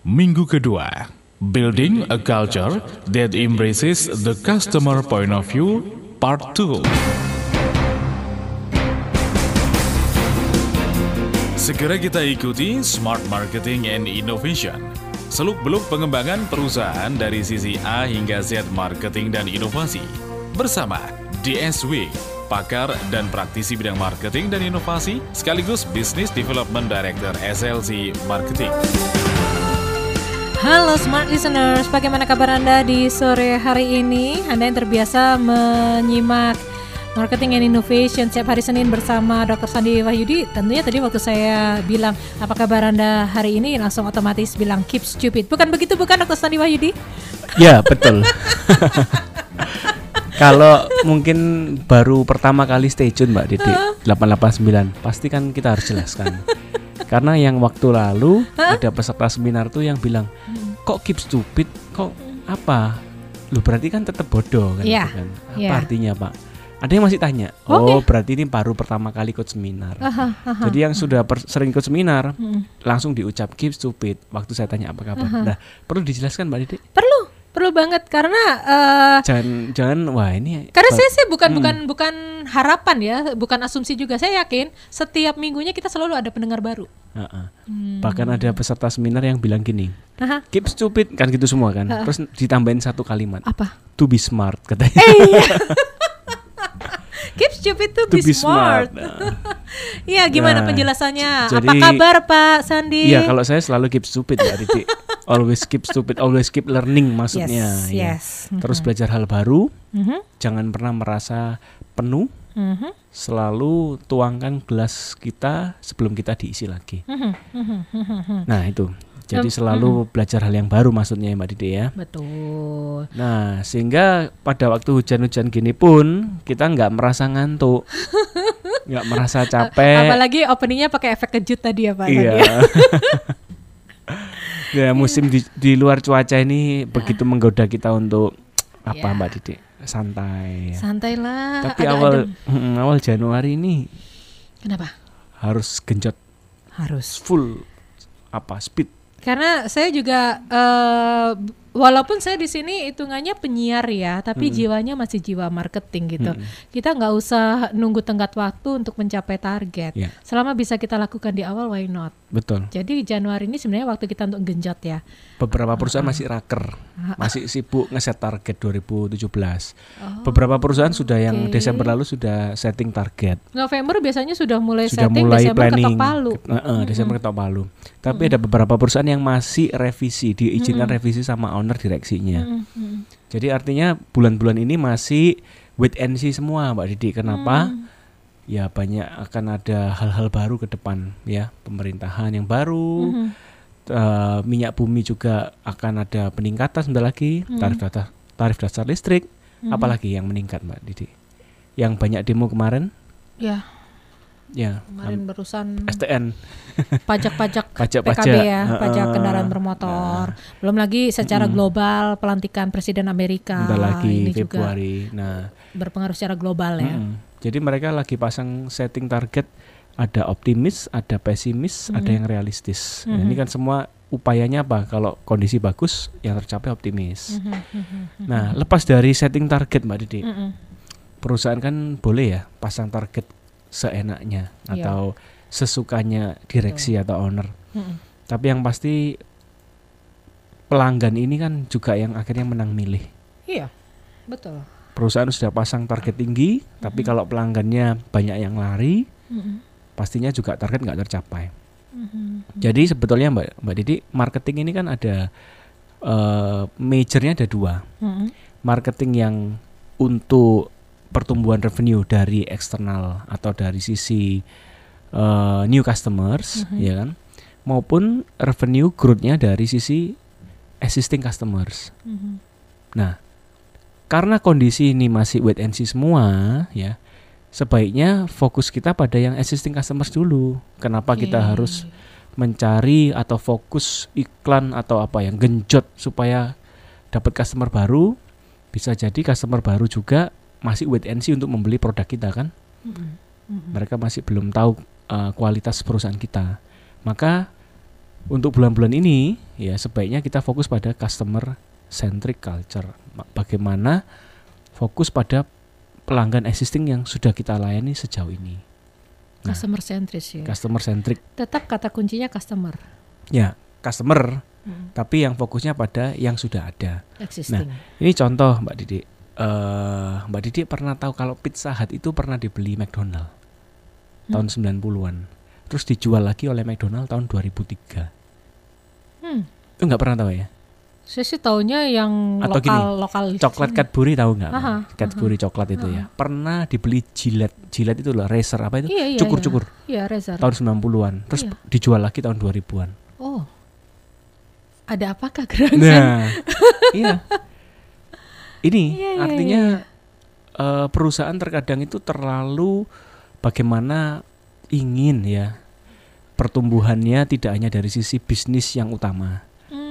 Minggu kedua, Building a Culture that Embraces the Customer Point of View, Part 2. Segera kita ikuti Smart Marketing and Innovation. Seluk-beluk pengembangan perusahaan dari sisi A hingga Z marketing dan inovasi. Bersama DSW, pakar dan praktisi bidang marketing dan inovasi, sekaligus Business Development Director SLC Marketing. Halo Smart Listeners, bagaimana kabar Anda di sore hari ini? Anda yang terbiasa menyimak Marketing and Innovation setiap hari Senin bersama Dr. Sandi Wahyudi. Tentunya tadi waktu saya bilang apa kabar Anda hari ini langsung otomatis bilang keep stupid. Bukan begitu bukan Dr. Sandi Wahyudi? Ya, betul. Kalau mungkin baru pertama kali stay tune Mbak Didi 889, pasti kan kita harus jelaskan. Karena yang waktu lalu ada peserta seminar tuh yang bilang, "Kok keep stupid? Kok apa?" Lu berarti kan tetap bodoh kan, gitu kan. Apa iya. artinya, Pak? Ada yang masih tanya, "Oh, berarti ini baru pertama kali ikut seminar." Aha, aha. Jadi yang sudah per- sering ikut seminar Hmm. langsung diucap keep stupid waktu saya tanya apa kabar. Nah, perlu dijelaskan Mbak Didi? Perlu, perlu banget karena eh, Jangan jangan wah ini karena saya sih Hmm. bukan bukan bukan harapan ya, bukan asumsi juga. Saya yakin setiap minggunya kita selalu ada pendengar baru. Heeh. Hmm. Bahkan ada peserta seminar yang bilang gini, Aha. keep stupid kan gitu semua kan. Terus ditambahin satu kalimat, Apa? to be smart katanya. Eh iya. Keep stupid to, to be, smart. Nah, Iya, gimana Nah, penjelasannya? jadi- Apa kabar Pak Sandi? Iya kalau saya selalu keep stupid ya Didi. Always keep stupid, always keep learning maksudnya. Yes, ya. yes. Terus belajar hal baru, Mhm, jangan pernah merasa penuh. mhm, Selalu tuangkan gelas kita sebelum kita diisi lagi. mhm, mhm. Nah itu. Jadi selalu belajar hal yang baru maksudnya ya Mbak Didi ya. Betul. Nah, sehingga pada waktu hujan-hujan gini pun kita nggak merasa ngantuk, nggak merasa capek. Apalagi openingnya pakai efek kejut tadi ya Pak. Iya. ya. musim di, di luar cuaca ini begitu menggoda kita untuk apa Ya. Mbak Didi? Santai. Santai-lah. Tapi awal adem. awal Januari ini Kenapa? harus genjot Harus. full apa speed. Karena saya juga eh, walaupun saya di sini hitungannya penyiar ya, tapi jiwanya masih jiwa marketing gitu. Kita nggak usah nunggu tenggat waktu untuk mencapai target. Ya. Selama bisa kita lakukan di awal, why not? Betul. Jadi Januari ini sebenarnya waktu kita untuk genjot ya. Beberapa perusahaan masih raker, masih sibuk ngeset target 2017. Beberapa perusahaan sudah yang. Desember lalu sudah setting target. November biasanya sudah mulai sudah setting, mulai Desember planning ketok palu. Ke- eh, eh, Desember ketok palu. Tapi ada beberapa perusahaan yang masih revisi, diizinkan revisi sama owner direksinya. Mm-mm. Jadi artinya bulan-bulan ini masih wait and see semua, Mbak Didi. Kenapa? Ya banyak akan ada hal-hal baru ke depan ya, pemerintahan yang baru. Mhm. eh, minyak bumi juga akan ada peningkatan sebentar lagi, tarif dasar tarif dasar listrik, apalagi yang meningkat, Mbak Didi. Yang banyak demo kemarin, Ya, ya kemarin barusan STN pajak-pajak Pajak-pajak, PKB ya, heeh. pajak kendaraan bermotor. Belum lagi secara global pelantikan presiden Amerika. bentar lagi ini juga Februari. Nah, berpengaruh secara global ya. Jadi mereka lagi pasang setting target ada optimis, ada pesimis, ada yang realistis. Nah, ini kan semua upayanya apa? Kalau kondisi bagus, yang tercapai optimis. Mhm, mhm, Nah, lepas dari setting target, Mbak Didi, mhm. perusahaan kan boleh ya pasang target seenaknya Iya. atau sesukanya direksi atau owner. Mhm. Tapi yang pasti pelanggan ini kan juga yang akhirnya menang milih. Iya, betul. Perusahaan sudah pasang target tinggi, tapi kalau pelanggannya banyak yang lari, Mhm, pastinya juga target nggak tercapai. mhm. Jadi sebetulnya Mbak Mbak Didi, marketing ini kan ada eh, majornya ada dua. Mhm, Marketing yang untuk pertumbuhan revenue dari eksternal atau dari sisi eh, new customers, Mhm. ya kan, maupun revenue growth-nya dari sisi existing customers. mhm. Nah, karena kondisi ini masih wait and see semua, ya, sebaiknya fokus kita pada yang existing customers dulu. Kenapa kita Oke. harus mencari atau fokus iklan atau apa yang genjot supaya dapat customer baru? Bisa jadi customer baru juga masih wait and see untuk membeli produk kita kan? Mhm, mhm. Mereka masih belum tahu uh, kualitas perusahaan kita. Maka untuk bulan-bulan ini ya sebaiknya kita fokus pada customer centric culture. Ma- Bagaimana fokus pada pelanggan existing yang sudah kita layani sejauh ini. Nah. Customer centris ya. Customer centric. Tetap kata kuncinya customer. Ya, customer Hmm. tapi yang fokusnya pada yang sudah ada. Existing. Ini contoh Mbak Didi. Eh, Mbak Didi pernah tahu kalau Pizza Hut itu pernah dibeli McDonald Hmm. tahun 90-an. Terus dijual lagi oleh McDonald tahun 2003. Hmm. Itu nggak pernah tahu ya? Saya sih taunya yang Atau lokal lokal di Coklat. Cadbury tahu nggak? Aha, Cadbury coklat itu ya. Pernah dibeli Gillette. Gillette itu loh racer apa itu? Iya, iya, Cukur-cukur Iya, Reza. tahun 90-an. Terus Iya. dijual lagi tahun 2000-an. Oh. Ada apakah gerangan? Nah, iya. Ini Iya, iya, artinya eh, perusahaan terkadang itu terlalu bagaimana ingin ya pertumbuhannya tidak hanya dari sisi bisnis yang utama,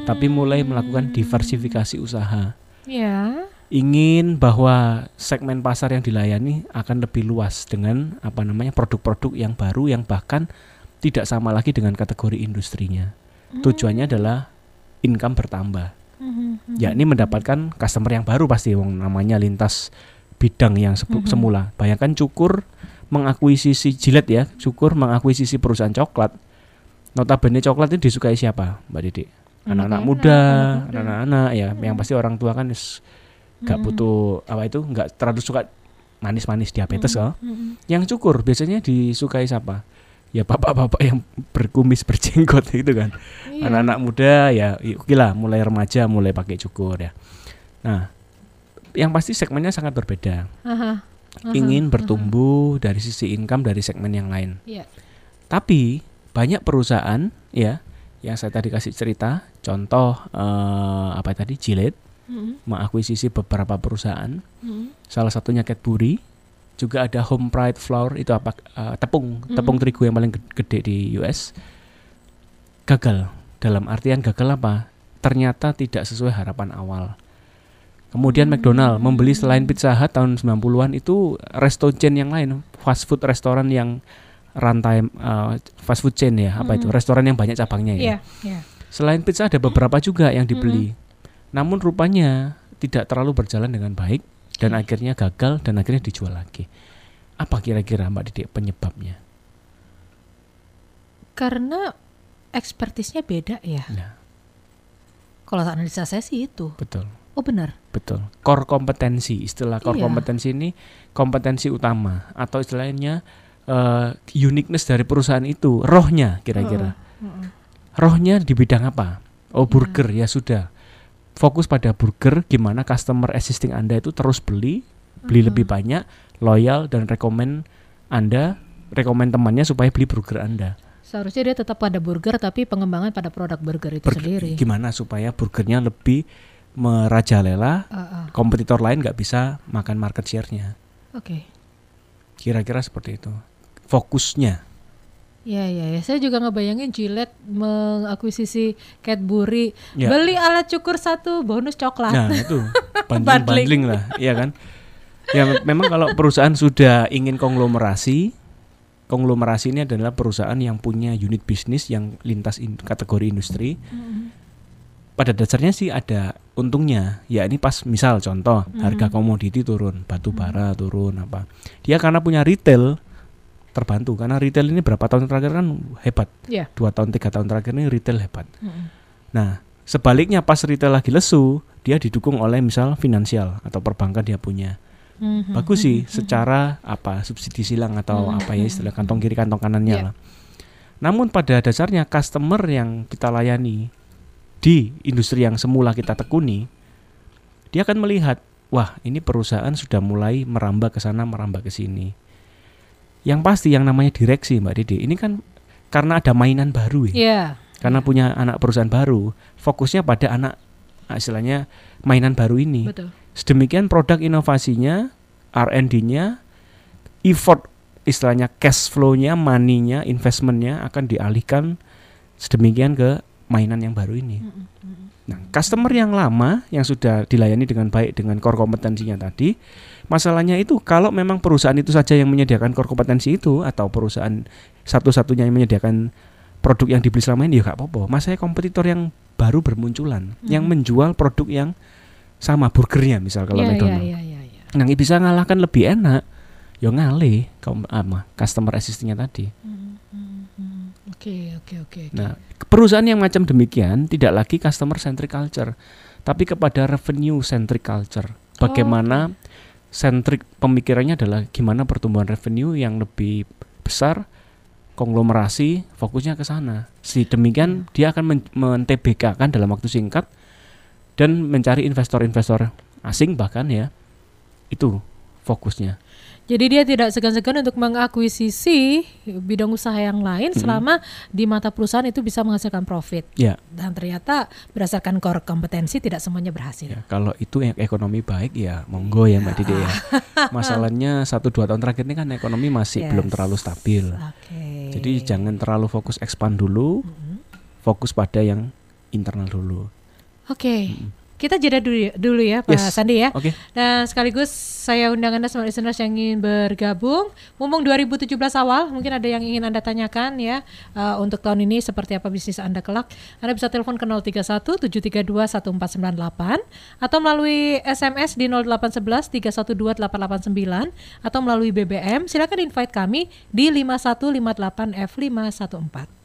tapi mulai melakukan diversifikasi usaha. Ya. Ingin bahwa segmen pasar yang dilayani akan lebih luas dengan apa namanya produk-produk yang baru yang bahkan tidak sama lagi dengan kategori industrinya. Tujuannya adalah income bertambah Mhm, yakni mendapatkan customer yang baru pasti wong namanya lintas bidang yang Mhm. semula. Bayangkan cukur mengakuisisi jilet ya, cukur mengakuisisi perusahaan coklat. Notabene coklat itu disukai siapa, Mbak Didi? Anak-anak muda, anak muda. anak-anak ya, yang pasti orang tua kan nggak Mhm. butuh apa itu, nggak terlalu suka manis-manis diabetes Mhm, oh. Yang cukur biasanya disukai siapa? Ya bapak-bapak yang berkumis berjenggot gitu kan Iya. anak-anak muda ya oke lah mulai remaja mulai pakai cukur ya nah yang pasti segmennya sangat berbeda Aha, aha, ingin aha. bertumbuh dari sisi income dari segmen yang lain Iya. tapi banyak perusahaan ya yang saya tadi kasih cerita contoh eh, apa tadi? Gillette Mhm, mengakuisisi beberapa perusahaan. Mhm. salah satunya Cadbury. Juga ada Home Pride Flour itu apa? Eh, tepung. Mhm. tepung terigu yang paling ged- gede di US gagal. Dalam artian gagal apa? Ternyata tidak sesuai harapan awal. Kemudian McDonald membeli selain Pizza Hut tahun 90-an itu resto chain yang lain. Fast food restoran yang rantai eh, fast food chain ya apa itu restoran yang banyak cabangnya ya Iya, iya. Selain pizza ada beberapa juga yang dibeli. Namun rupanya tidak terlalu berjalan dengan baik dan Oke. akhirnya gagal dan akhirnya dijual lagi. Apa kira-kira Mbak Didik penyebabnya? Karena ekspertisnya beda ya. Nah, Kalau analisa saya sih itu. betul. Oh benar. Betul. Core kompetensi, istilah core Iya. kompetensi ini kompetensi utama atau istilahnya eh, uniqueness dari perusahaan itu, rohnya kira-kira. Heeh. Rohnya di bidang apa? Oh, burger ya sudah. Fokus pada burger gimana customer existing Anda itu terus beli, beli lebih banyak, loyal dan rekomend Anda, rekomend temannya supaya beli burger Anda. Seharusnya dia tetap pada burger tapi pengembangan pada produk burger itu Ber- sendiri. Gimana supaya burgernya lebih merajalela, Ah, ah. kompetitor lain nggak bisa makan market share-nya. Oke. Kira-kira seperti itu. Fokusnya. Ya, ya, ya. Saya juga ngebayangin Gillette mengakuisisi Cadbury, Ya. beli alat cukur satu, bonus coklat. Nah, itu Bundling. bundling-bundling lah, iya kan? Ya memang kalau perusahaan sudah ingin konglomerasi, konglomerasi ini adalah perusahaan yang punya unit bisnis yang lintas in- kategori industri. Mhm. Pada dasarnya sih ada untungnya, ya ini pas misal contoh Hmm. harga komoditi turun, batu bara turun apa. Dia karena punya retail terbantu karena retail ini berapa tahun terakhir kan hebat. Iya. Dua tahun tiga tahun terakhir ini retail hebat. Mhm. Nah, sebaliknya pas retail lagi lesu, dia didukung oleh misal finansial atau perbankan dia punya. Mhm. Bagus sih Mhm. secara apa subsidi silang atau Hmm, apa ya istilah kantong kiri kantong kanannya Iya. lah. Namun pada dasarnya customer yang kita layani di industri yang semula kita tekuni, dia akan melihat, wah ini perusahaan sudah mulai merambah ke sana, merambah ke sini. Yang pasti yang namanya direksi Mbak Dede, ini kan karena ada mainan baru ya Iya. karena punya anak perusahaan baru, fokusnya pada anak ah, istilahnya mainan baru ini. Betul. Sedemikian produk inovasinya, R&D-nya, effort istilahnya cash flow-nya, money-nya, investment-nya akan dialihkan sedemikian ke mainan yang baru ini. Nah, customer yang lama yang sudah dilayani dengan baik dengan core kompetensinya tadi, masalahnya itu kalau memang perusahaan itu saja yang menyediakan core kompetensi itu atau perusahaan satu-satunya yang menyediakan produk yang dibeli selama ini ya gak apa-apa. Mas saya kompetitor yang baru bermunculan, yang Hmm. menjual produk yang sama burgernya misal kalau Iya, McDonald. iya, iya, iya. Nah, bisa ngalahkan lebih enak. Ya ngalih kaum ama customer existingnya tadi. Hmm, hmm, hmm. Oke, oke, oke. Nah, perusahaan yang macam demikian tidak lagi customer centric culture, tapi kepada revenue centric culture. Bagaimana centric pemikirannya adalah gimana pertumbuhan revenue yang lebih besar, konglomerasi fokusnya ke sana. Si demikian dia akan men- men-TBK kan dalam waktu singkat dan mencari investor-investor asing bahkan ya. Itu fokusnya. Jadi dia tidak segan-segan untuk mengakuisisi bidang usaha yang lain selama di mata perusahaan itu bisa menghasilkan profit. Ya, Dan ternyata berdasarkan core kompetensi tidak semuanya berhasil. ya kalau itu ekonomi baik ya monggo ya Mbak Didi ya. Masalahnya satu dua tahun terakhir ini kan ekonomi masih Yes. belum terlalu stabil. Oke. Jadi jangan terlalu fokus expand dulu, fokus pada yang internal dulu. Oke. Kita jeda dulu, dulu ya Pak Yes. Sandi ya. Oke. Dan sekaligus saya undang Anda semua listeners yang ingin bergabung. Mumpung 2017 awal, mungkin ada yang ingin Anda tanyakan ya uh, untuk tahun ini seperti apa bisnis Anda kelak. Anda bisa telepon ke 031 732 1498 atau melalui SMS di 0811 312 889 atau melalui BBM. Silakan invite kami di 5158 F514.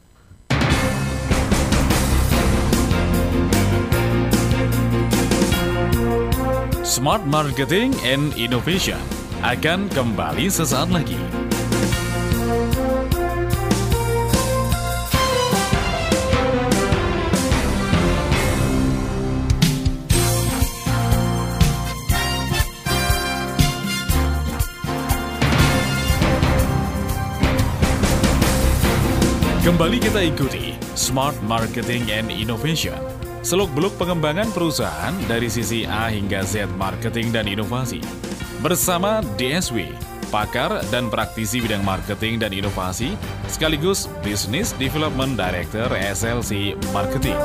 Smart Marketing and Innovation akan kembali sesaat lagi. Kembali kita ikuti Smart Marketing and Innovation. Seluk-beluk pengembangan perusahaan dari sisi A hingga Z marketing dan inovasi. Bersama DSW, pakar dan praktisi bidang marketing dan inovasi, sekaligus Business Development Director SLC Marketing.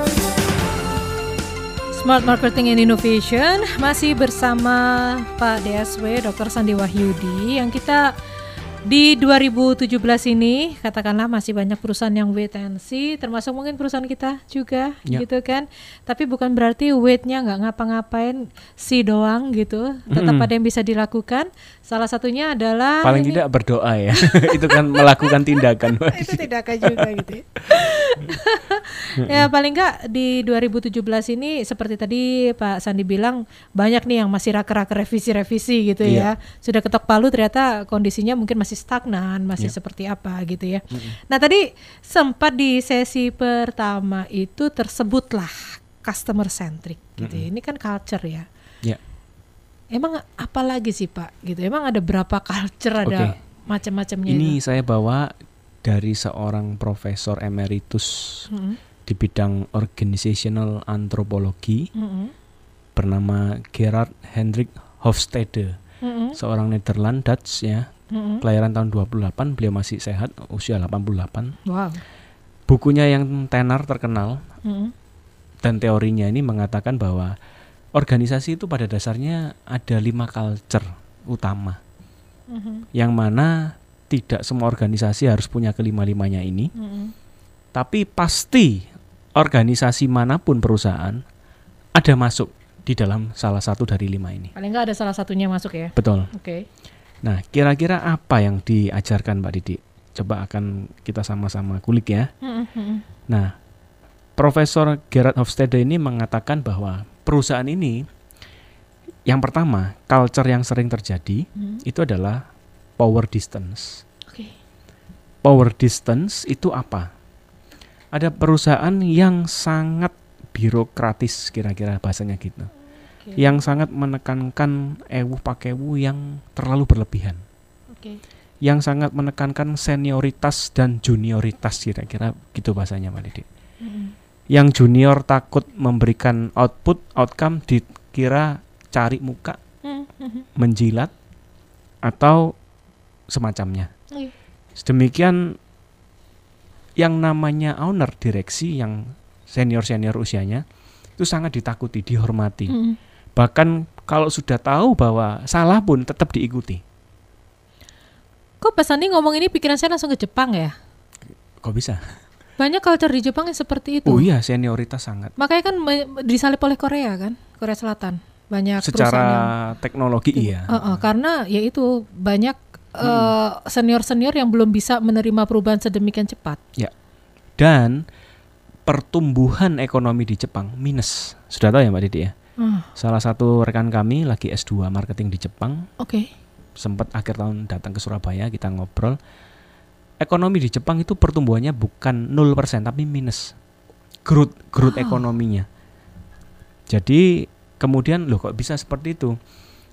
Smart Marketing and Innovation masih bersama Pak DSW Dr. Sandi Wahyudi yang kita di 2017 ini katakanlah masih banyak perusahaan yang wait and see termasuk mungkin perusahaan kita juga Ya. gitu kan tapi bukan berarti waitnya nggak ngapa-ngapain see doang gitu tetap ada yang bisa dilakukan salah satunya adalah Paling ini- tidak berdoa ya. itu kan melakukan tindakan. Itu Didi. tidak akan juga gitu ya. ya paling enggak di 2017 ini seperti tadi Pak Sandi bilang banyak nih yang masih raker-raker revisi-revisi gitu ya. Sudah ketok palu ternyata kondisinya mungkin masih stagnan, masih seperti apa gitu ya. Nah, tadi sempat di sesi pertama itu tersebutlah customer centric gitu. ya. Ini kan culture ya. Ya. Emang apa lagi sih Pak gitu? Emang ada berapa culture ada macam-macamnya Ini itu? saya bawa dari seorang profesor emeritus Mm-mm. di bidang organizational anthropologi Mm-mm. bernama Gerard Hendrik Hofstede, Mm-mm. seorang Nederland Dutch ya, Mm-mm. kelahiran tahun 28, beliau masih sehat, usia 88. Wow. Bukunya yang tenar terkenal Mm-mm. dan teorinya ini mengatakan bahwa organisasi itu pada dasarnya ada lima culture utama, Mhm. yang mana tidak semua organisasi harus punya kelima-limanya ini, Mm-mm. tapi pasti organisasi mana pun perusahaan ada masuk di dalam salah satu dari lima ini. Paling nggak ada salah satunya masuk ya. Betul. Oke. Nah, kira-kira apa yang diajarkan Mbak Didi? Coba akan kita sama-sama kulik ya. Mm-mm. Nah, Profesor Gerard Hofstede ini mengatakan bahwa perusahaan ini yang pertama, culture yang sering terjadi Mm. itu adalah power distance. Oke. Power distance itu apa? Ada perusahaan yang sangat birokratis kira-kira bahasanya gitu. Oke. Yang sangat menekankan ewu pakewu yang terlalu berlebihan. Oke. Yang sangat menekankan senioritas dan junioritas kira-kira gitu bahasanya Mbak Didi. Mm-mm. yang junior takut memberikan output outcome dikira cari muka Mm-mm. menjilat atau semacamnya Oke. sedemikian yang namanya owner direksi yang senior senior usianya itu sangat ditakuti dihormati Mm-mm. Bahkan kalau sudah tahu bahwa salah pun tetap diikuti Kok Pak Sandi ngomong ini pikiran saya langsung ke Jepang ya? kok bisa Banyak culture di Jepang yang seperti itu. Oh iya, senioritas sangat. Makanya kan disalip oleh Korea kan, Korea Selatan. Banyak Secara yang teknologi iya. Uh, uh, karena ya itu banyak Hmm. senior senior yang belum bisa menerima perubahan sedemikian cepat. Ya. Dan pertumbuhan ekonomi di Jepang minus. Sudah tahu ya Mbak Didi ya? Ah, Salah satu rekan kami lagi S2 marketing di Jepang, Oke. sempat akhir tahun datang ke Surabaya, kita ngobrol. Ekonomi di Jepang itu pertumbuhannya bukan 0% tapi minus. Growth growth Wow. ekonominya. Jadi kemudian loh kok bisa seperti itu?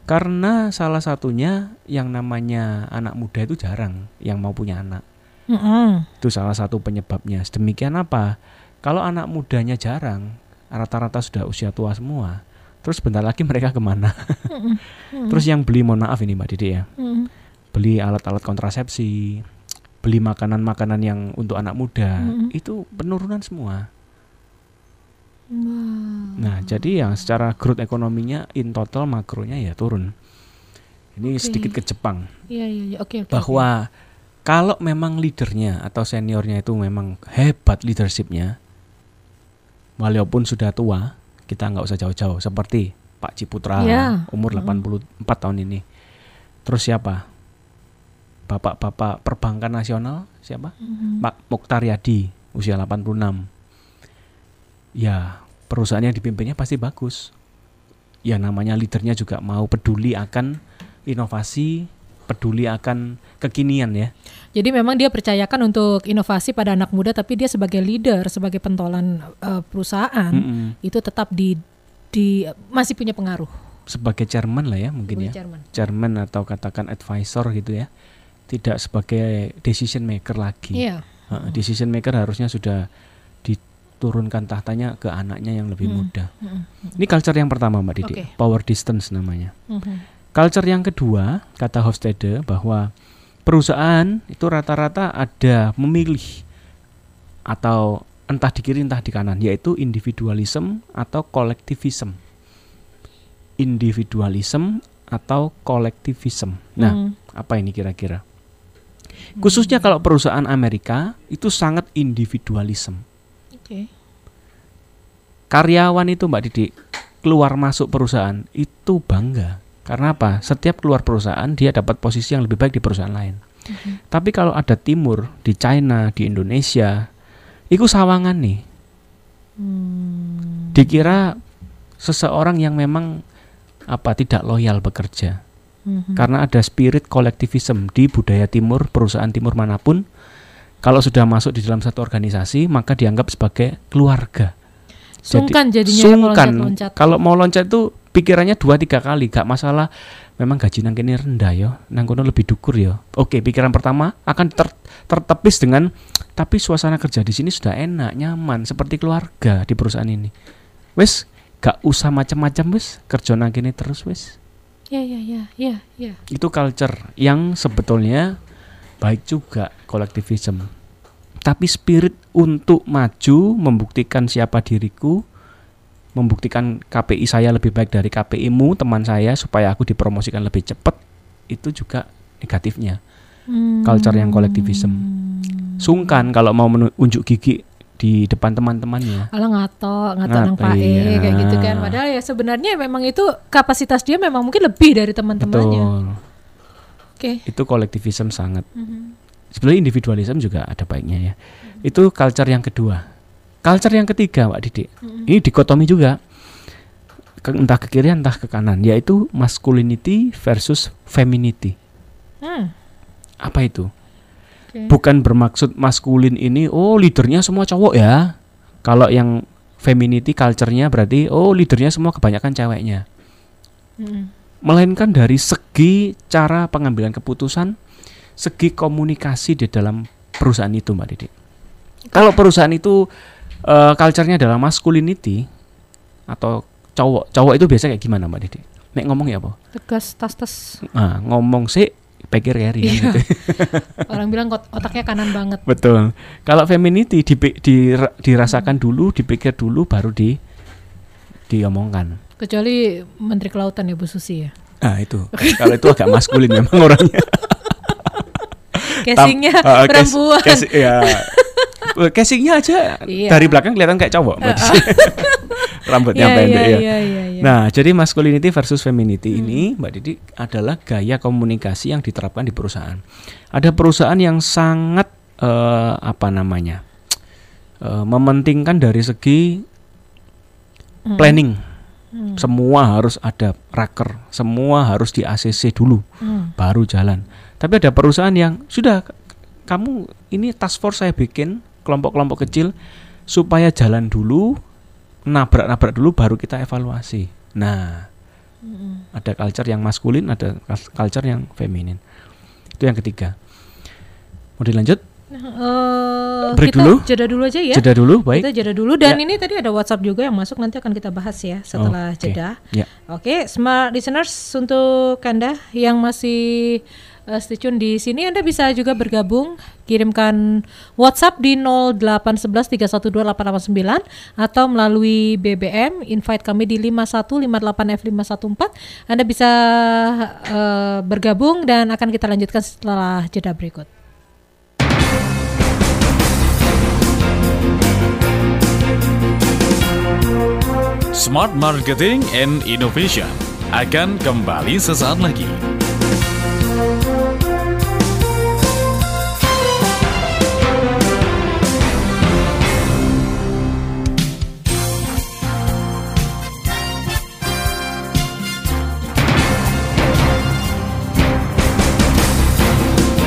Karena salah satunya yang namanya anak muda itu jarang yang mau punya anak. Mm-mm. Itu salah satu penyebabnya. Demikian apa? Kalau anak mudanya jarang, rata-rata sudah usia tua semua. Terus bentar lagi mereka ke mana? Terus yang beli, mohon maaf ini Mbak Didi ya, beli alat-alat kontrasepsi, beli makanan-makanan yang untuk anak muda, itu penurunan semua. Nah, jadi yang secara growth ekonominya in total makronya ya turun. Ini Oke. sedikit ke Jepang Iya iya iya. Oke oke. bahwa kalau memang leadernya atau seniornya itu memang hebat leadershipnya, walaupun sudah tua, kita nggak usah jauh-jauh seperti Pak Ciputra Ya. umur Mm. 84 tahun ini. Terus siapa? Bapak-bapak perbankan nasional siapa? Mhm. Pak Mokhtar Yadi usia 86. Ya, perusahaan yang dipimpinnya pasti bagus. Ya namanya leadernya juga mau peduli akan inovasi, peduli akan kekinian ya. Jadi memang dia percayakan untuk inovasi pada anak muda, tapi dia sebagai leader, sebagai pentolan eh, perusahaan Mm-mm. itu tetap di di masih punya pengaruh. Sebagai chairman lah ya mungkin sebagai ya. chairman. Chairman atau katakan advisor gitu ya. Tidak sebagai decision maker lagi. Iya. Heeh, decision maker harusnya sudah diturunkan tahtanya ke anaknya yang lebih Hmm. muda. Mm-mm. Ini culture yang pertama Mbak Didi, Oke. power distance namanya. Mhm. Culture yang kedua, kata Hofstede bahwa perusahaan itu rata-rata ada memilih atau entah di kiri entah di kanan, yaitu individualism atau kolektivism. Individualism atau kolektivism. Nah, Mm. apa ini kira-kira? Khususnya kalau perusahaan Amerika itu sangat individualism. Oke. Karyawan itu Mbak Didi keluar masuk perusahaan itu bangga. Karena apa? Setiap keluar perusahaan dia dapat posisi yang lebih baik di perusahaan lain. Mhm. Tapi kalau ada timur di China, di Indonesia, itu sawangan nih. Hmm. Dikira seseorang yang memang apa tidak loyal bekerja. Mhm. Karena ada spirit kolektivism di budaya timur, perusahaan timur mana pun. Kalau sudah masuk di dalam satu organisasi, maka dianggap sebagai keluarga. Sungkan jadinya ya sungkan. loncat-loncat. Kalau mau loncat itu pikirannya dua tiga kali, gak masalah. Memang gaji nang kene rendah yo, nang kono lebih dukur yo. Oke, pikiran pertama akan ter- tertepis dengan tapi suasana kerja di sini sudah enak, nyaman, seperti keluarga di perusahaan ini. Wes, gak usah macam-macam wes, kerja nang kene terus wes. Ya ya ya ya ya. Itu culture yang sebetulnya baik juga kolektivisme. Tapi spirit untuk maju, membuktikan siapa diriku, membuktikan KPI saya lebih baik dari KPI-mu, teman saya, supaya aku dipromosikan lebih cepat, itu juga negatifnya. Hmm. Culture yang kolektivisme. Sungkan kalau mau menunjuk gigi di depan teman-temannya. Alah ngato, ngato nang Ngato, Pak E iya. kayak gitu kan. Padahal ya sebenarnya memang itu kapasitas dia memang mungkin lebih dari teman-temannya. Oke. Itu kolektivisme sangat. Mhm. Sebenarnya individualisme juga ada baiknya ya. Itu culture yang kedua. Culture yang ketiga, Pak Didik. Mhm. Ini dikotomi juga. Ke- entah ke kiri entah ke kanan, yaitu masculinity versus femininity. Hmm. Apa itu? Oke. Bukan bermaksud maskulin ini oh leadernya semua cowok ya. Kalau yang femininity culture-nya berarti oh leadernya semua kebanyakan ceweknya. Mhm. Melainkan dari segi cara pengambilan keputusan, segi komunikasi di dalam perusahaan itu, Mbak Didik. Kalau perusahaan itu eh, culture-nya adalah masculinity atau cowok, cowok itu biasa kayak gimana, Mbak Didik? Nek ngomong ya apa? Tegas tas-tas. Nah, ngomong sih pikir kan Iya. gitu. Orang bilang otaknya kanan banget. Betul. Kalau femininity dipi- dira- dirasakan dulu, dipikir dulu baru di diomongkan. Kecuali Menteri Kelautan ya Bu Susi ya. Nah, itu. Kalau itu agak maskulin memang orangnya. Casingnya cas- perempuan. cas- ya. Eh, Casingnya aja Iya. dari belakang kelihatan kayak cowok. Mbak. Rambutnya Iya, pendek iya, ya. iya, iya, iya. Nah, jadi masculinity versus femininity ini, Mbak Didi, adalah gaya komunikasi yang diterapkan di perusahaan. Ada perusahaan yang sangat eh, apa namanya, eh, mementingkan dari segi Hmm. planning. Semua harus ada raker, semua harus di ACC dulu, Hmm. baru jalan. Tapi ada perusahaan yang sudah kamu ini task force saya bikin kelompok-kelompok kecil supaya jalan dulu, nabrak-nabrak dulu, baru kita evaluasi. Nah, Hmm. ada culture yang maskulin, ada cul- culture yang feminin. Itu yang ketiga. Mau dilanjut? Break kita dulu? jeda dulu aja ya. Jeda dulu, baik. Kita jeda dulu dan Ya. ini tadi ada WhatsApp juga yang masuk nanti akan kita bahas ya setelah Oke. jeda. Ya. Oke, smart listeners untuk Anda yang masih uh, stay tune di sini Anda bisa juga bergabung kirimkan WhatsApp di 08113128889 atau melalui BBM invite kami di 5158F514 Anda bisa uh, bergabung dan akan kita lanjutkan setelah jeda berikut. Smart Marketing and Innovation akan kembali sesaat lagi.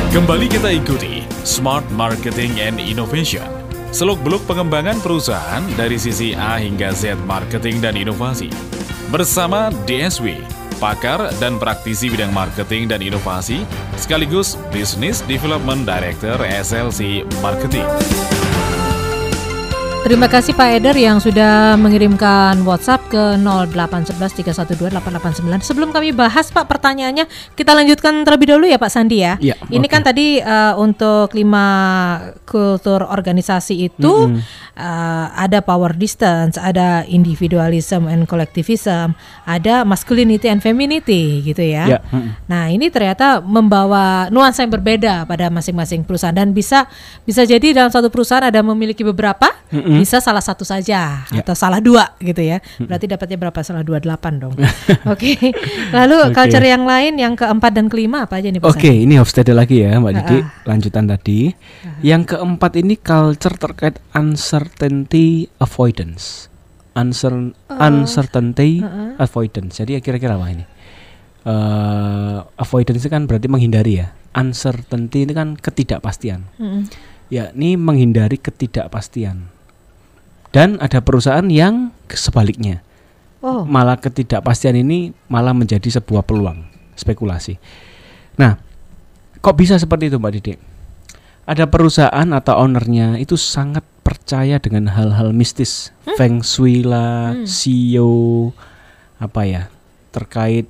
Kembali kita ikuti Smart Marketing and Innovation. Seluk-beluk pengembangan perusahaan dari sisi A hingga Z marketing dan inovasi. Bersama DSW, pakar dan praktisi bidang marketing dan inovasi, sekaligus Business Development Director SLC Marketing. Terima kasih Pak Eder yang sudah mengirimkan WhatsApp ke 08113128889. Sebelum kami bahas Pak pertanyaannya, kita lanjutkan terlebih dahulu ya Pak Sandi ya. Iya, Ini oke. kan tadi eh, untuk lima kultur organisasi itu eh, ada power distance, ada individualism and collectivism, ada masculinity and femininity gitu ya. Ya, mm-mm. Nah, ini ternyata membawa nuansa yang berbeda pada masing-masing perusahaan dan bisa bisa jadi dalam satu perusahaan ada memiliki beberapa, bisa salah satu saja Ya. atau salah dua gitu ya. Berarti dapatnya berapa? Salah dua delapan dong. Oke. Lalu Oke. culture yang lain yang keempat dan kelima apa aja nih Pak Oke, Sandi? ini Hofstede lagi ya, Mbak Didi. Ah. Lanjutan tadi. Yang keempat ini culture terkait uncertainty avoidance. Uncer- uncertainty avoidance. Jadi ya kira-kira apa ini? Eh, avoidance itu kan berarti menghindari ya. Uncertainty itu kan ketidakpastian. Mm-mm. Ya, ini menghindari ketidakpastian. Dan ada perusahaan yang sebaliknya. Oh, Malah ketidakpastian ini malah menjadi sebuah peluang spekulasi. Nah, kok bisa seperti itu Mbak Didi? Ada perusahaan atau ownernya itu sangat percaya dengan hal-hal mistis, feng shui lah, Hmm. CEO, apa ya, terkait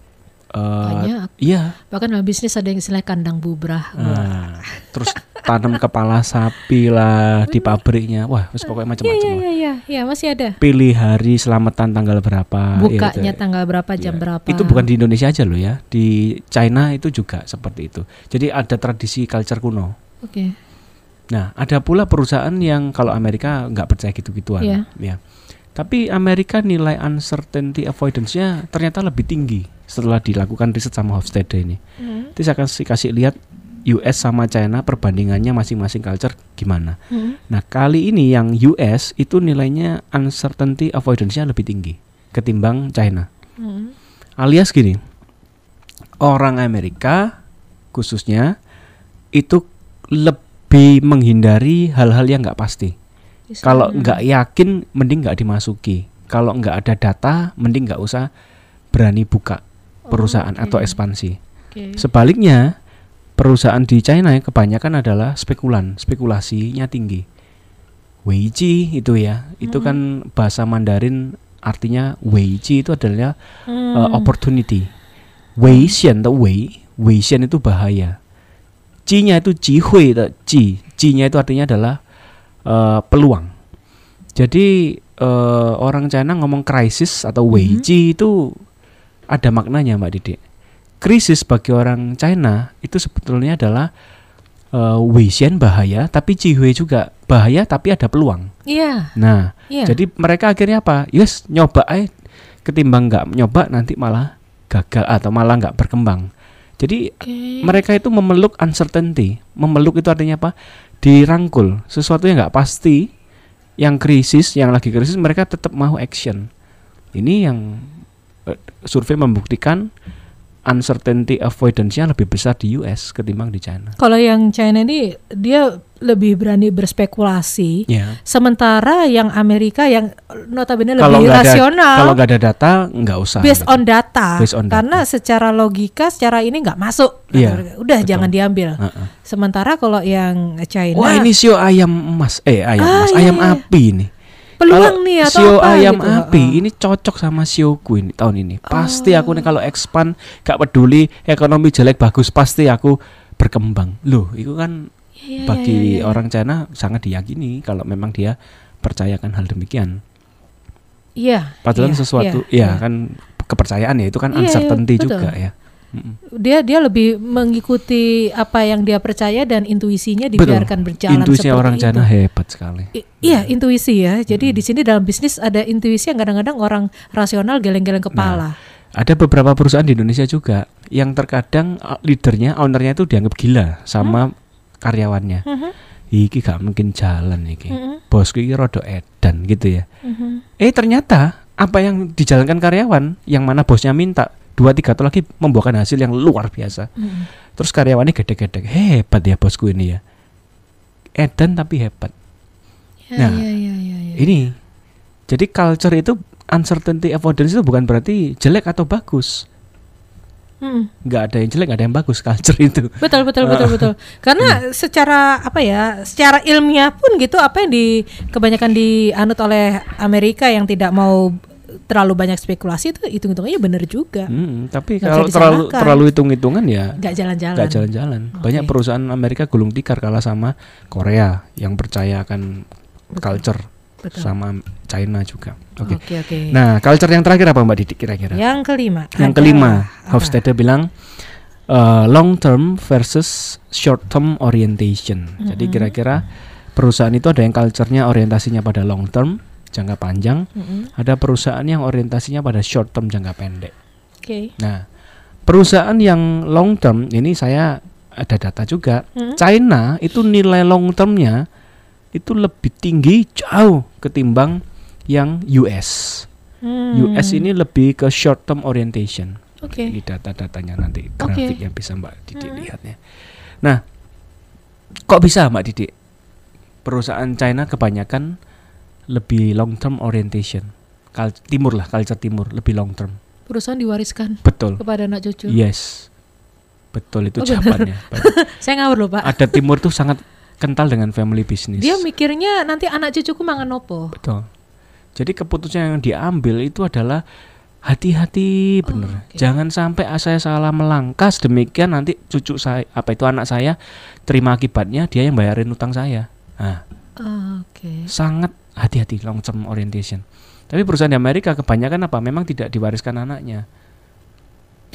eh, banyak. iya, Bahkan dalam bisnis ada yang istilah kandang bubrah. nah, terus tanam kepala sapi lah di pabriknya, wah, terus pokoknya Iya, macam-macam. iya, iya, iya, iya, masih ada. Pilih hari selamatan tanggal berapa? ya Bukanya itu. tanggal berapa, jam Iya. berapa. Itu bukan di Indonesia aja loh ya, di China itu juga seperti itu. Jadi ada tradisi culture kuno. Oke. Nah, ada pula perusahaan yang kalau Amerika nggak percaya gitu-gituan, Iya. ya. Tapi Amerika nilai uncertainty avoidance-nya ternyata lebih tinggi setelah dilakukan riset sama Hofstede ini. Hmm. Nanti saya kasih kasih lihat US sama China perbandingannya masing-masing culture gimana. Hmm. Nah, kali ini yang US itu nilainya uncertainty avoidance-nya lebih tinggi ketimbang China. Hmm. Alias gini, orang Amerika khususnya itu lebih menghindari hal-hal yang nggak pasti. Kalau nggak yakin, mending nggak dimasuki. Kalau nggak ada data, mending nggak usah berani buka perusahaan oke. atau ekspansi. Oke. Sebaliknya, perusahaan di China yang kebanyakan adalah spekulan, spekulasinya tinggi. Weiji itu ya, itu kan bahasa Mandarin artinya Weiji itu adalah Hmm. uh, opportunity. Wei xian de wei, wei xian itu bahaya. Ji-nya itu jihui de ji, ji-nya itu artinya adalah uh, peluang. Jadi uh, orang China ngomong krisis atau wei ji itu ada maknanya Mbak Didik. Krisis bagi orang China itu sebetulnya adalah uh, wei xian bahaya, tapi jihui juga bahaya tapi ada peluang. Iya. Nah, Iya. jadi mereka akhirnya apa? Yes, nyoba aja ketimbang nggak nyoba nanti malah gagal atau malah nggak berkembang. Jadi Oke. mereka itu memeluk uncertainty. Memeluk itu artinya apa? Dirangkul. Sesuatu yang nggak pasti, yang krisis, yang lagi krisis, mereka tetap mau action. Ini yang eh, survei membuktikan uncertainty avoidance-nya lebih besar di US ketimbang di China. Kalau yang China ini dia lebih berani berspekulasi. Ya. Sementara yang Amerika yang notabene Kalau lebih ada rasional, kalau nggak ada data nggak usah. based gitu. on data. Based on data. Karena secara logika, secara ini nggak masuk. Iya, mereka. Udah betul. jangan diambil. Heeh. Sementara kalau yang China, Wah ini sio ayam emas, eh ayam Ah, emas, iya, ayam iya. api nih. Peluang Kalau nih atau sio apa ayam gitu. api Heeh. ini cocok sama sioku ini tahun ini. Pasti aku Oh. nih kalau expand gak peduli ekonomi jelek bagus pasti aku berkembang. Loh, itu kan Iya, iya, bagi iya, iya. orang China sangat diyakini kalau memang dia percayakan hal demikian. Iya. Padahal iya, sesuatu iya, ya kan kepercayaan ya itu kan Iya, iya, uncertainty betul. juga ya. Dia dia lebih mengikuti apa yang dia percaya dan intuisinya dibiarkan berjalan Intuisi seperti orang itu. China hebat sekali. I- Iya intuisi ya. Jadi di sini dalam bisnis ada intuisi yang kadang-kadang orang rasional geleng-geleng kepala. Ada beberapa perusahaan di Indonesia juga yang terkadang uh, leadernya, ownernya itu dianggap gila sama karyawannya. Mhm, Iki gak mungkin jalan iki. mhm, Bosku iki rada edan gitu ya. mhm. Eh ternyata apa yang dijalankan karyawan yang mana bosnya minta dua tiga tahun lagi membuahkan hasil yang luar biasa. Mhm. Terus karyawannya gede-gede hebat ya bosku ini ya. Edan tapi hebat. Ya, Nah, ya, ya, ya, ya. Ini jadi culture itu uncertainty avoidance itu bukan berarti jelek atau bagus. Mhm. nggak ada yang jelek nggak ada yang bagus culture itu Betul betul betul betul. Karena secara apa ya, secara ilmiah pun gitu apa yang di kebanyakan dianut oleh Amerika yang tidak mau terlalu banyak spekulasi itu hitung-hitungannya benar juga. Hmm, tapi Nggak kalau terlalu disalahkan. terlalu hitung hitungan ya Nggak jalan-jalan. nggak jalan-jalan banyak Oke. perusahaan Amerika gulung tikar kalah sama Korea yang percaya akan Betul. culture Betul. sama China juga oke Oke oke. nah culture yang terakhir apa Mbak Didi kira-kira yang kelima. yang kelima? Hofstede bilang uh, long term versus short term orientation jadi Mhm. kira-kira perusahaan itu ada yang culture-nya orientasinya pada long term jangka panjang Mhm. ada perusahaan yang orientasinya pada short term jangka pendek. Oke. Nah, perusahaan yang long term ini saya ada data juga. Mhm. China itu nilai long termnya itu lebih tinggi jauh ketimbang yang US. Hmm. US ini lebih ke short term orientation. Oke. Ini data-datanya nanti grafik yang bisa Mbak Didi Mhm. lihatnya. Nah, kok bisa Mbak Didi? Perusahaan China kebanyakan lebih long term orientation. Kal timur lah, culture timur lebih long term. Perusahaan diwariskan Betul. kepada anak cucu. Yes. Betul itu Oh, jawabannya. Saya ngawur loh pak. Ada timur tuh sangat kental dengan family business. Dia mikirnya nanti anak cucuku mangan opo. Betul. Jadi keputusan yang diambil itu adalah hati-hati bener. Oh, oke. Jangan sampai saya salah melangkah demikian nanti cucu saya apa itu anak saya terima akibatnya dia yang bayarin utang saya. Nah, Ah, Oke. sangat hati-hati long term orientation. Tapi perusahaan di Amerika kebanyakan apa? Memang tidak diwariskan anaknya.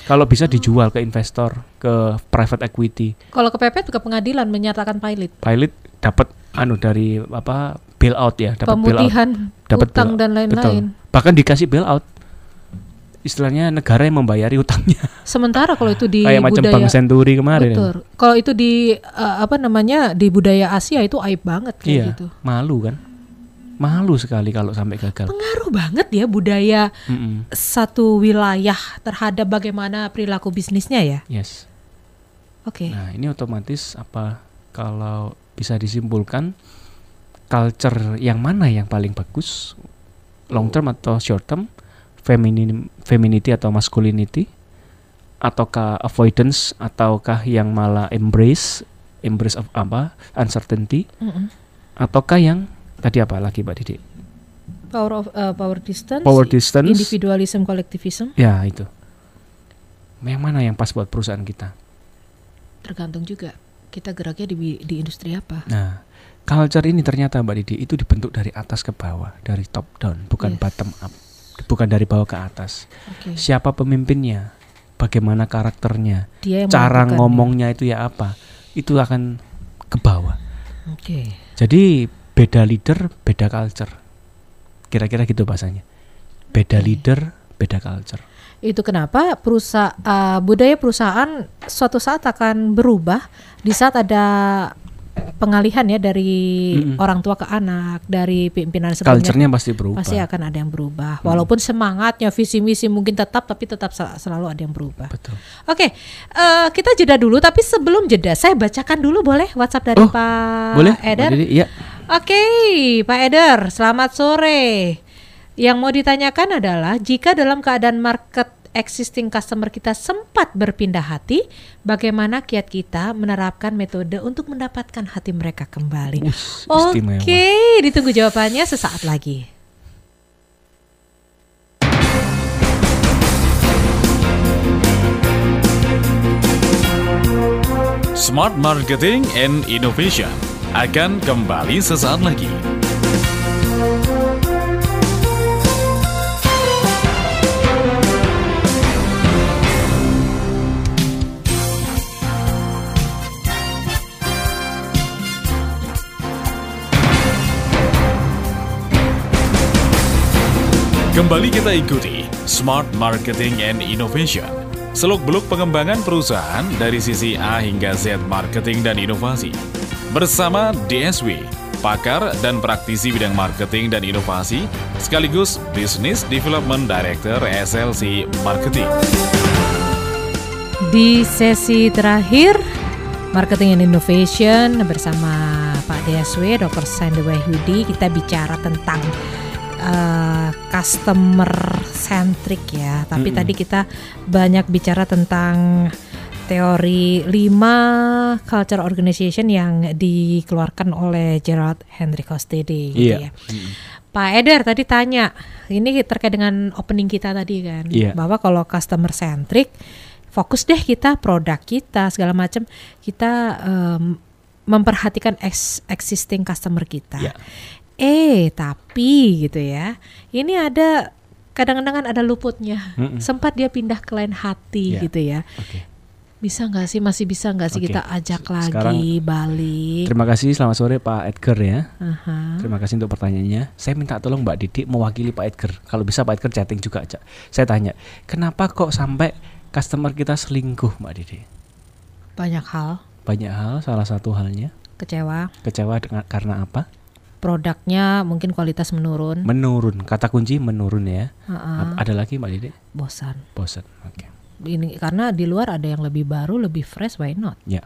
Kalau bisa dijual ke investor, ke private equity, Kalau kepepet ke pengadilan menyatakan pilot. pilot dapat anu dari apa bailout ya, dapat. Pemutihan Dapat utang dan lain-lain. Bahkan dikasih bailout. Istilahnya negara yang membayari utangnya. Sementara kalau itu di Kayak macam budaya Bank Senturi kemarin. Betul. Kalau itu di eh, apa namanya di budaya Asia itu aib banget kayak Iya, gitu. malu kan? Malu sekali kalau sampai gagal. Pengaruh banget ya budaya Mm-mm. satu wilayah terhadap bagaimana perilaku bisnisnya ya. Yes. Oke. Nah, ini otomatis apa kalau bisa disimpulkan culture yang mana yang paling bagus? Long term atau short term? Feminin, femininity atau masculinity? Ataukah avoidance ataukah yang malah embrace embrace of apa? uncertainty Mm-mm. ataukah yang tadi apa lagi Mbak Didi? Power of eh, power distance, Power distance. individualism, collectivism Ya, itu. Yang mana yang pas buat perusahaan kita? tergantung juga kita geraknya di di industri apa. Nah, culture ini ternyata Mbak Didi itu dibentuk dari atas ke bawah, dari top down, bukan Yes. bottom up, bukan dari bawah ke atas. Oke. Siapa pemimpinnya, bagaimana karakternya, Dia yang cara ngomongnya itu ya apa, itu akan ke bawah. Oke. Jadi beda leader, beda culture. Kira-kira gitu bahasanya. Beda Oke. leader, beda culture. Itu kenapa perusahaan budaya perusahaan suatu saat akan berubah di saat ada pengalihan ya dari Mm-mm. orang tua ke anak, dari pimpinan sebelumnya Culture-nya pasti berubah. pasti akan ada yang berubah. Walaupun semangatnya, visi misi mungkin tetap, tapi tetap sel- selalu ada yang berubah. Betul. Oke, eh, kita jeda dulu. Tapi sebelum jeda, saya bacakan dulu boleh WhatsApp dari Oh, Pak Boleh? Eder. Mbak Didi? Iya. Oke, Pak Eder, selamat sore. Yang mau ditanyakan adalah jika dalam keadaan market existing customer kita sempat berpindah hati, bagaimana kiat kita menerapkan metode untuk mendapatkan hati mereka kembali? Oke, istimewa. ditunggu jawabannya sesaat lagi. Smart Marketing and Innovation akan kembali sesaat lagi. Kembali kita ikuti Smart Marketing and Innovation. Seluk-beluk pengembangan perusahaan dari sisi A hingga Z marketing dan inovasi. Bersama DSW, pakar dan praktisi bidang marketing dan inovasi, sekaligus Business Development Director SLC Marketing. Di sesi terakhir Marketing and Innovation bersama Pak DSW Dr. Sandy Wahyudi kita bicara tentang eh, customer centric ya. Tapi Mm-mm. tadi kita banyak bicara tentang teori 5 culture organization yang dikeluarkan oleh Gerald Henry Costedy gitu ya. Iya. Mm. Pak Eder tadi tanya, ini terkait dengan opening kita tadi kan, Iya. bahwa kalau customer centric, fokus deh kita produk kita segala macam, kita em, memperhatikan ex- existing customer kita. Iya. Eh tapi gitu ya, ini ada kadang-kadang kan ada luputnya, Mm-mm. sempat dia pindah ke lain hati Iya. gitu ya. Oke. Bisa nggak sih, masih bisa nggak sih Oke. kita ajak lagi sekarang balik? Terima kasih, selamat sore Pak Edgar ya. Aha. Terima kasih untuk pertanyaannya. Saya minta tolong Mbak Didik mewakili Pak Edgar. Kalau bisa Pak Edgar chatting juga aja. Saya tanya, kenapa kok sampai customer kita selingkuh Mbak Didik? Banyak hal, Banyak hal, salah satu halnya kecewa. kecewa dengan karena apa? produknya mungkin kualitas menurun, Menurun. Kata kunci menurun ya. Ap- Ada lagi Mbak Didik? bosan. Bosan. Oke. Ini karena di luar ada yang lebih baru, lebih fresh, why not? Ya.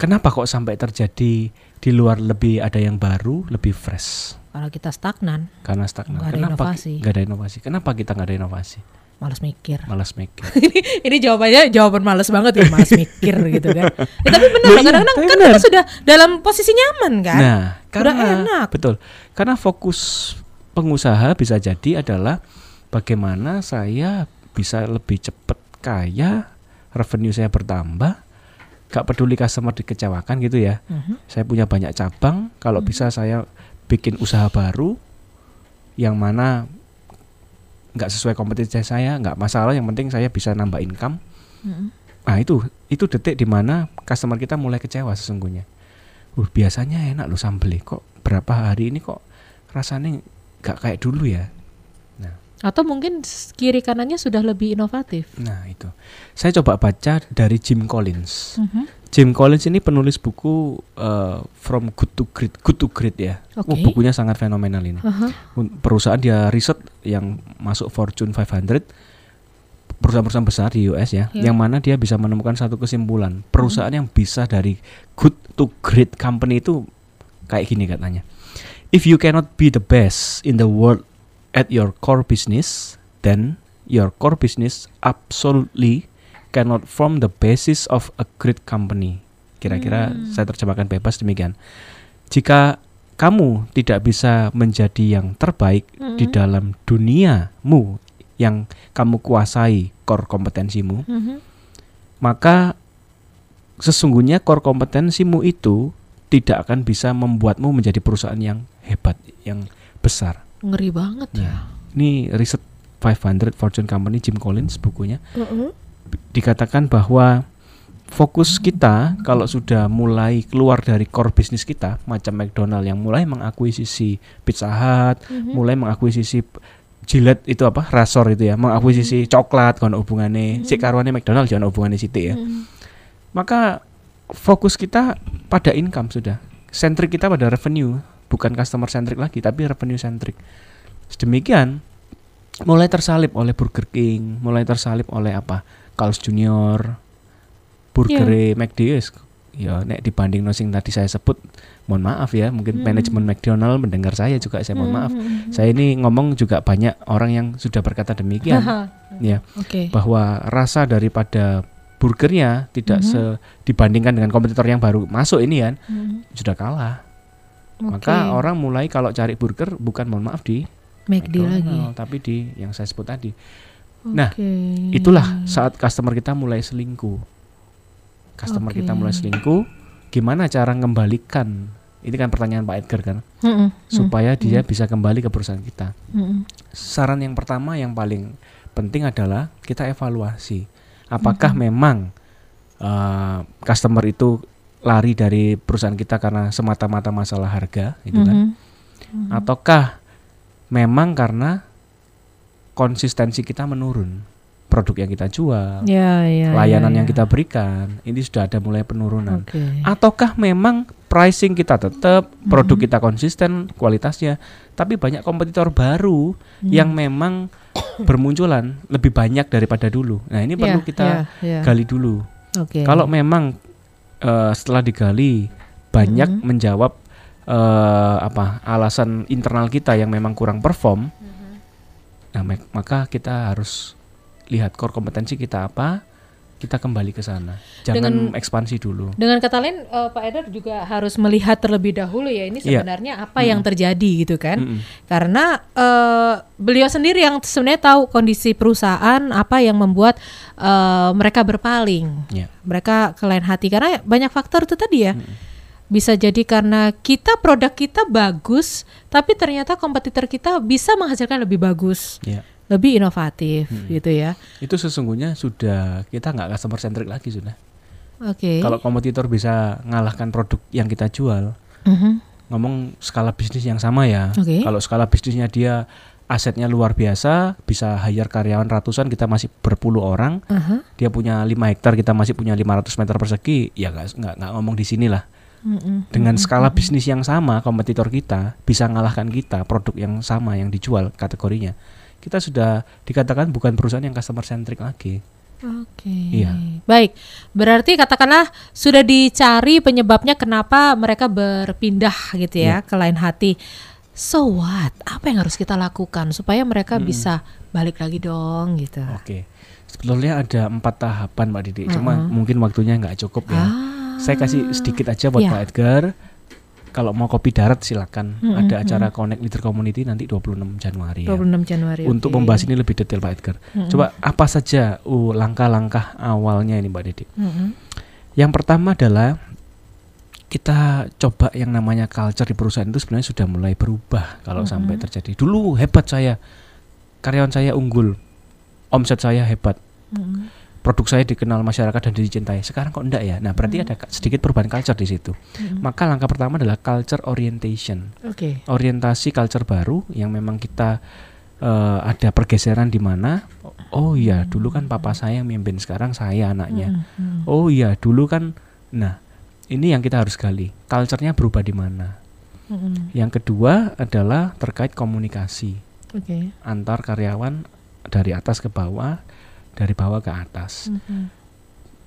Kenapa kok sampai terjadi di luar lebih ada yang baru, lebih fresh? Kalau kita stagnan, Karena stagnan. Nggak ada Kenapa? inovasi. Nggak ada inovasi. Kenapa kita nggak ada inovasi? malas mikir. Malas mikir. ini, ini jawabannya jawaban males banget ya, malas mikir gitu kan. Ya, tapi benar, Loh, iya, kadang-kadang kan kita sudah dalam posisi nyaman kan. Nah, Udah karena enak. betul. Karena fokus pengusaha bisa jadi adalah bagaimana saya bisa lebih cepat kaya, revenue saya bertambah, gak peduli customer dikecewakan gitu ya. Mhm. Saya punya banyak cabang, kalau bisa saya bikin usaha baru yang mana nggak sesuai kompetensi saya, nggak masalah. Yang penting saya bisa nambah income. Mhm. Nah itu itu detik di mana customer kita mulai kecewa sesungguhnya. Uh, biasanya enak loh sambel kok berapa hari ini kok rasanya nggak kayak dulu ya. Atau mungkin kiri kanannya sudah lebih inovatif. Nah itu. Saya coba baca dari Jim Collins. Mhm. Jim Collins ini penulis buku uh, From Good to Great, Good to Great ya. Oke. Oh, bukunya sangat fenomenal ini. Aha. Un- Perusahaan dia riset yang masuk Fortune 500 perusahaan-perusahaan besar di US ya, Ya. yang mana dia bisa menemukan satu kesimpulan perusahaan yang bisa dari good to great company itu kayak gini katanya. If you cannot be the best in the world at your core business, then your core business absolutely cannot form the basis of a great company. Kira-kira Hmm. saya terjemahkan bebas demikian. Jika kamu tidak bisa menjadi yang terbaik di Mhm. dalam duniamu yang kamu kuasai core kompetensimu, Mhm. maka sesungguhnya core kompetensimu itu tidak akan bisa membuatmu menjadi perusahaan yang hebat, yang besar. Ngeri banget. Ya. Nah, ini riset 500 Fortune Company Jim Collins bukunya. Mhm. dikatakan bahwa fokus kita kalau sudah mulai keluar dari core bisnis kita macam McDonald yang mulai mengakuisisi Pizza Hut, Mhm. mulai mengakuisisi Gillette itu apa? Rasor itu ya mengakuisisi coklat kono hubungannya. Si karuannya McDonald jangan hubungannya Siti ya. Mhm. maka fokus kita pada income sudah. Sentrik kita pada revenue bukan customer centric lagi tapi revenue centric sedemikian mulai tersalip oleh Burger King mulai tersalip oleh apa Carl's Junior Burger McD wis. ya nek dibanding no sing tadi saya sebut mohon maaf ya mungkin Hmm. manajemen McDonald mendengar saya juga saya mohon maaf Mhm. saya ini ngomong juga banyak orang yang sudah berkata demikian ya Oke. bahwa rasa daripada burgernya tidak Mhm. se dibandingkan dengan kompetitor yang baru masuk ini kan Mhm. sudah kalah. Maka orang mulai kalau cari burger bukan mohon maaf di McD lagi. McDonald, tapi di yang saya sebut tadi. Nah, Oke. Itulah saat customer kita mulai selingkuh. Customer Oke. kita mulai selingkuh, gimana cara mengembalikan? Ini kan pertanyaan Pak Edgar kan, Mhm. supaya dia bisa kembali ke perusahaan kita. Mhm. Saran yang pertama yang paling penting adalah kita evaluasi. Apakah memang uh, customer itu lari dari perusahaan kita karena semata-mata masalah harga, gitu kan? Mhm. Mhm. Ataukah memang karena konsistensi kita menurun? Produk yang kita jual, Ya, ya. layanan ya, yang ya. kita berikan, ini sudah ada mulai penurunan. Oke. Ataukah memang pricing kita tetap, produk Mhm. kita konsisten kualitasnya, tapi banyak kompetitor baru Hmm. yang memang bermunculan lebih banyak daripada dulu. Nah, ini perlu Ya, kita ya, ya. gali dulu. Oke. Kalau memang eh, setelah digali banyak Mhm. menjawab eh, apa alasan internal kita yang memang kurang perform, Mhm. nah mak- maka kita harus lihat core kompetensi kita apa, kita kembali ke sana. Jangan Dengan- ekspansi dulu. Dengan kata lain, eh, Pak Edar juga harus melihat terlebih dahulu ya ini Iya. sebenarnya apa yang terjadi gitu kan? Mm-mm. Karena eh, beliau sendiri yang sebenarnya tahu kondisi perusahaan apa yang membuat eh, mereka berpaling, Ya. mereka ke lain hati karena banyak faktor itu tadi ya. Bisa jadi karena kita produk kita bagus, tapi ternyata kompetitor kita bisa menghasilkan lebih bagus, Ya. Lebih inovatif gitu ya. Itu sesungguhnya sudah kita nggak customer centric lagi sudah. Oke. Kalau kompetitor bisa ngalahkan produk yang kita jual, Mhm. ngomong skala bisnis yang sama ya. Oke. Kalau skala bisnisnya dia asetnya luar biasa, bisa hire karyawan ratusan, kita masih berpuluh orang. Aha. Dia punya 5 hektar, kita masih punya 500 meter persegi. Ya nggak nggak ngomong di sini lah. Mm-mm. Dengan skala bisnis yang sama, kompetitor kita bisa ngalahkan kita produk yang sama yang dijual kategorinya. Kita sudah dikatakan bukan perusahaan yang customer centric lagi. Oke. Iya. Baik. Berarti katakanlah sudah dicari penyebabnya kenapa mereka berpindah gitu ya Iya. ke lain hati. So what? Apa yang harus kita lakukan supaya mereka Mm-mm. bisa balik lagi dong gitu. Oke. Sebetulnya ada empat tahapan Mbak Didi. Cuma Mm-mm. mungkin waktunya nggak cukup ya. Ah. Saya kasih sedikit aja buat Iya. Pak Edgar. Kalau mau kopi darat silakan. Mm-mm, Ada acara Connect Leader Community nanti 26 Januari ya. 26 Januari. Untuk oke. membahas ini lebih detail Pak Edgar. Mm-mm. Coba apa saja uh, langkah-langkah awalnya ini Mbak Didi. Mm-mm. Yang pertama adalah kita coba yang namanya culture di perusahaan itu sebenarnya sudah mulai berubah kalau Mm-mm. sampai terjadi. Dulu hebat saya, karyawan saya unggul, omset saya hebat, Mm-mm. Produk saya dikenal masyarakat dan dicintai. Sekarang kok enggak ya? Nah, berarti ada ka- sedikit perubahan culture di situ. Mm-mm. Maka langkah pertama adalah culture orientation. Oke. Orientasi culture baru yang memang kita eh, ada pergeseran di mana oh iya, dulu kan papa saya yang mimpin, sekarang saya anaknya. Mm-mm. Oh iya, dulu kan nah, ini yang kita harus gali. Culture-nya berubah di mana? Mm-mm. Yang kedua adalah terkait komunikasi Oke. antar karyawan dari atas ke bawah, dari bawah ke atas. Mm-mm.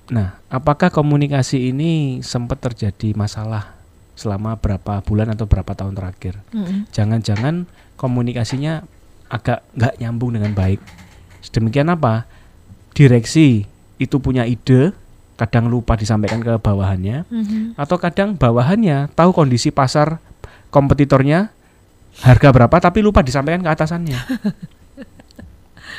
Nah, apakah komunikasi ini sempat terjadi masalah selama berapa bulan atau berapa tahun terakhir? Mm-mm. Jangan-jangan komunikasinya agak nggak nyambung dengan baik. Sedemikian apa? Direksi itu punya ide, kadang lupa disampaikan ke bawahannya, Mhm. atau kadang bawahannya tahu kondisi pasar kompetitornya harga berapa tapi lupa disampaikan ke atasannya.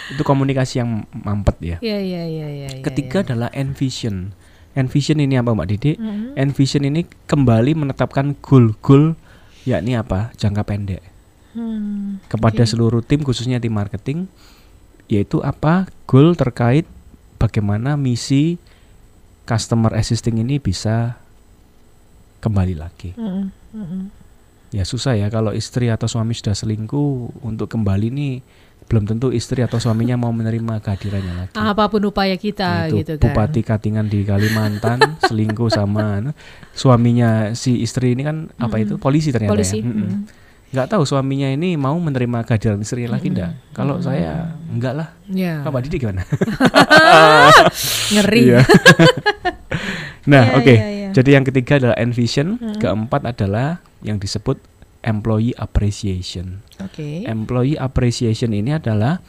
itu komunikasi yang mampet ya. Iya iya iya iya. iya, Ketiga iya. adalah envision. Envision ini apa Mbak Didi? Mm-mm. Envision ini kembali menetapkan goal-goal yakni apa? Jangka pendek Hmm. kepada Oke. seluruh tim khususnya tim marketing yaitu apa? Goal terkait bagaimana misi customer existing ini bisa kembali lagi. Mm-mm. Ya susah ya kalau istri atau suami sudah selingkuh untuk kembali nih belum tentu istri atau suaminya mau menerima kehadirannya lagi. Apa pun upaya kita Itu gitu kan. Bupati Katingan di Kalimantan selingkuh sama suaminya si istri ini kan apa itu polisi ternyata Polisi. ya. Mm. Nggak tahu suaminya ini mau menerima kehadiran istri lagi enggak. Kalau saya enggak lah. Ya. Kalau Mbak Didi gimana? Ngeri. Iya. nah, Iya, oke. iya, iya. Jadi yang ketiga adalah envision, keempat adalah yang disebut employee appreciation. Oke. Employee appreciation ini adalah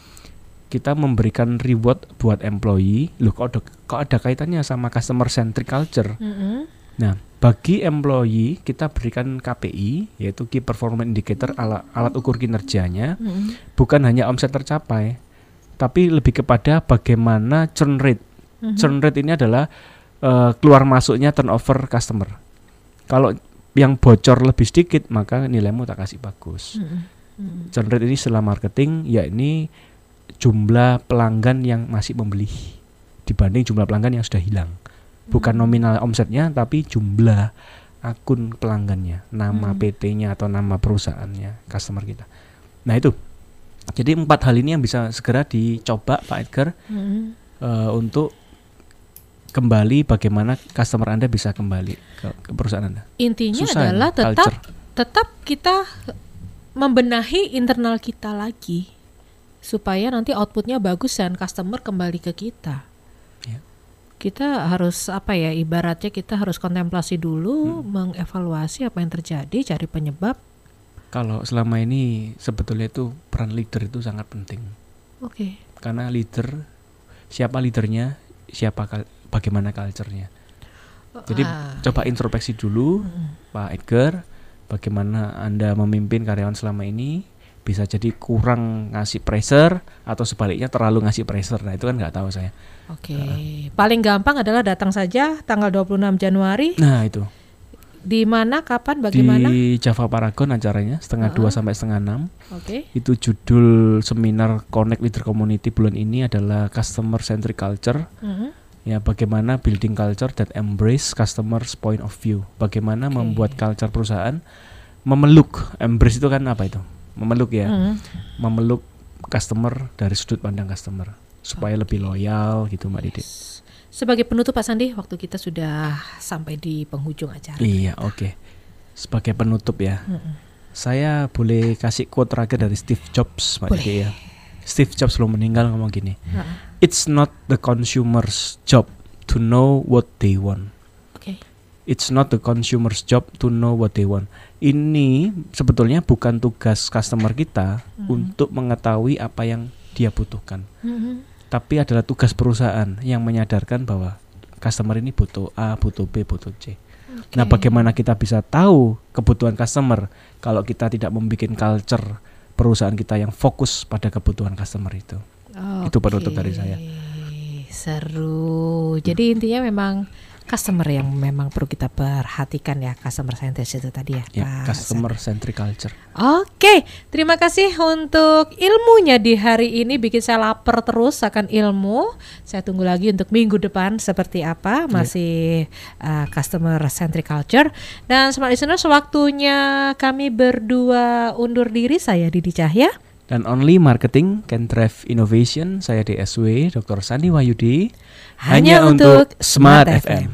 kita memberikan reward buat employee. Loh, kok ada, kok ada kaitannya sama customer centric culture? Mm-mm. Nah, bagi employee kita berikan KPI yaitu key performance indicator ala- alat ukur kinerjanya Mm-mm. bukan hanya omset tercapai, tapi lebih kepada bagaimana churn rate. Mhm. Churn rate ini adalah eh, keluar masuknya turnover customer. Kalau yang bocor lebih sedikit, maka nilaimu tak kasih bagus. Mm-mm. Mm-mm. Churn rate ini setelah marketing, yakni jumlah pelanggan yang masih membeli dibanding jumlah pelanggan yang sudah hilang. Bukan nominal omsetnya, tapi jumlah akun pelanggannya, nama Hmm. PT-nya atau nama perusahaannya, customer kita. Nah itu. Jadi empat hal ini yang bisa segera dicoba Pak Edgar Mm-mm. eh, untuk kembali bagaimana customer Anda bisa kembali ke, ke perusahaan Anda. Intinya Susah adalah tetap culture. tetap kita membenahi internal kita lagi supaya nanti outputnya bagus dan customer kembali ke kita. Ya. Kita harus apa ya ibaratnya kita harus kontemplasi dulu, Hmm. mengevaluasi apa yang terjadi, cari penyebab. Kalau selama ini sebetulnya itu peran leader itu sangat penting. Oke. karena leader siapa leadernya siapa bagaimana culture-nya jadi Ah, coba introspeksi dulu mm, Pak Edgar bagaimana anda memimpin karyawan selama ini bisa jadi kurang ngasih pressure atau sebaliknya terlalu ngasih pressure nah itu kan nggak tahu saya Oke. Paling gampang adalah datang saja tanggal 26 Januari nah itu di mana kapan bagaimana? di Java Paragon acaranya setengah dua Ah. sampai setengah enam Oke. itu judul seminar Connect Leader Community bulan ini adalah Customer Centric Culture Mhm. Ya bagaimana building culture that embrace customers point of view bagaimana Oke. membuat culture perusahaan memeluk embrace itu kan apa itu memeluk ya Mhm. memeluk customer dari sudut pandang customer supaya lebih loyal gitu mbak Didi Sebagai penutup Pak Sandi, waktu kita sudah sampai di penghujung acara. iya oke sebagai penutup ya Mm-mm. saya boleh kasih quote terakhir dari Steve Jobs mbak Boleh. Didi ya Steve Jobs sebelum meninggal ngomong gini. It's not the consumer's job to know what they want Oke. It's not the consumer's job to know what they want. Ini sebetulnya bukan tugas customer kita Mhm. untuk mengetahui apa yang dia butuhkan, Mhm. tapi adalah tugas perusahaan yang menyadarkan bahwa customer ini butuh A, butuh B, butuh C. Oke. Nah, bagaimana kita bisa tahu kebutuhan customer kalau kita tidak membuat culture perusahaan kita yang fokus pada kebutuhan customer itu? Itu penutup dari saya. Seru. Jadi intinya memang customer yang memang perlu kita perhatikan ya, customer centris itu tadi ya. Ya, Pak customer centric culture. Oke, terima kasih untuk ilmunya di hari ini bikin saya lapar terus akan ilmu. Saya tunggu lagi untuk minggu depan seperti apa masih uh, customer centric culture dan smart listeners waktunya kami berdua undur diri saya Didi Cahya. Dan only marketing can drive innovation. Saya DSW, Dr. Sandi Wahyudi. Hanya untuk Smart FM.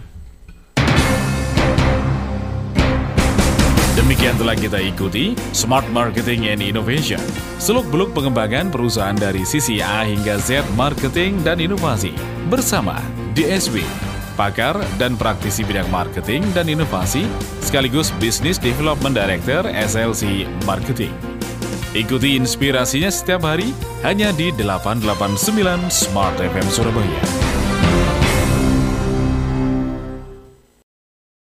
Demikian telah kita ikuti Smart Marketing and Innovation. Seluk-beluk pengembangan perusahaan dari sisi A hingga Z marketing dan inovasi. Bersama DSW, pakar dan praktisi bidang marketing dan inovasi, sekaligus Business Development Director SLC Marketing. Ikuti inspirasinya setiap hari hanya di 889 Smart FM Surabaya.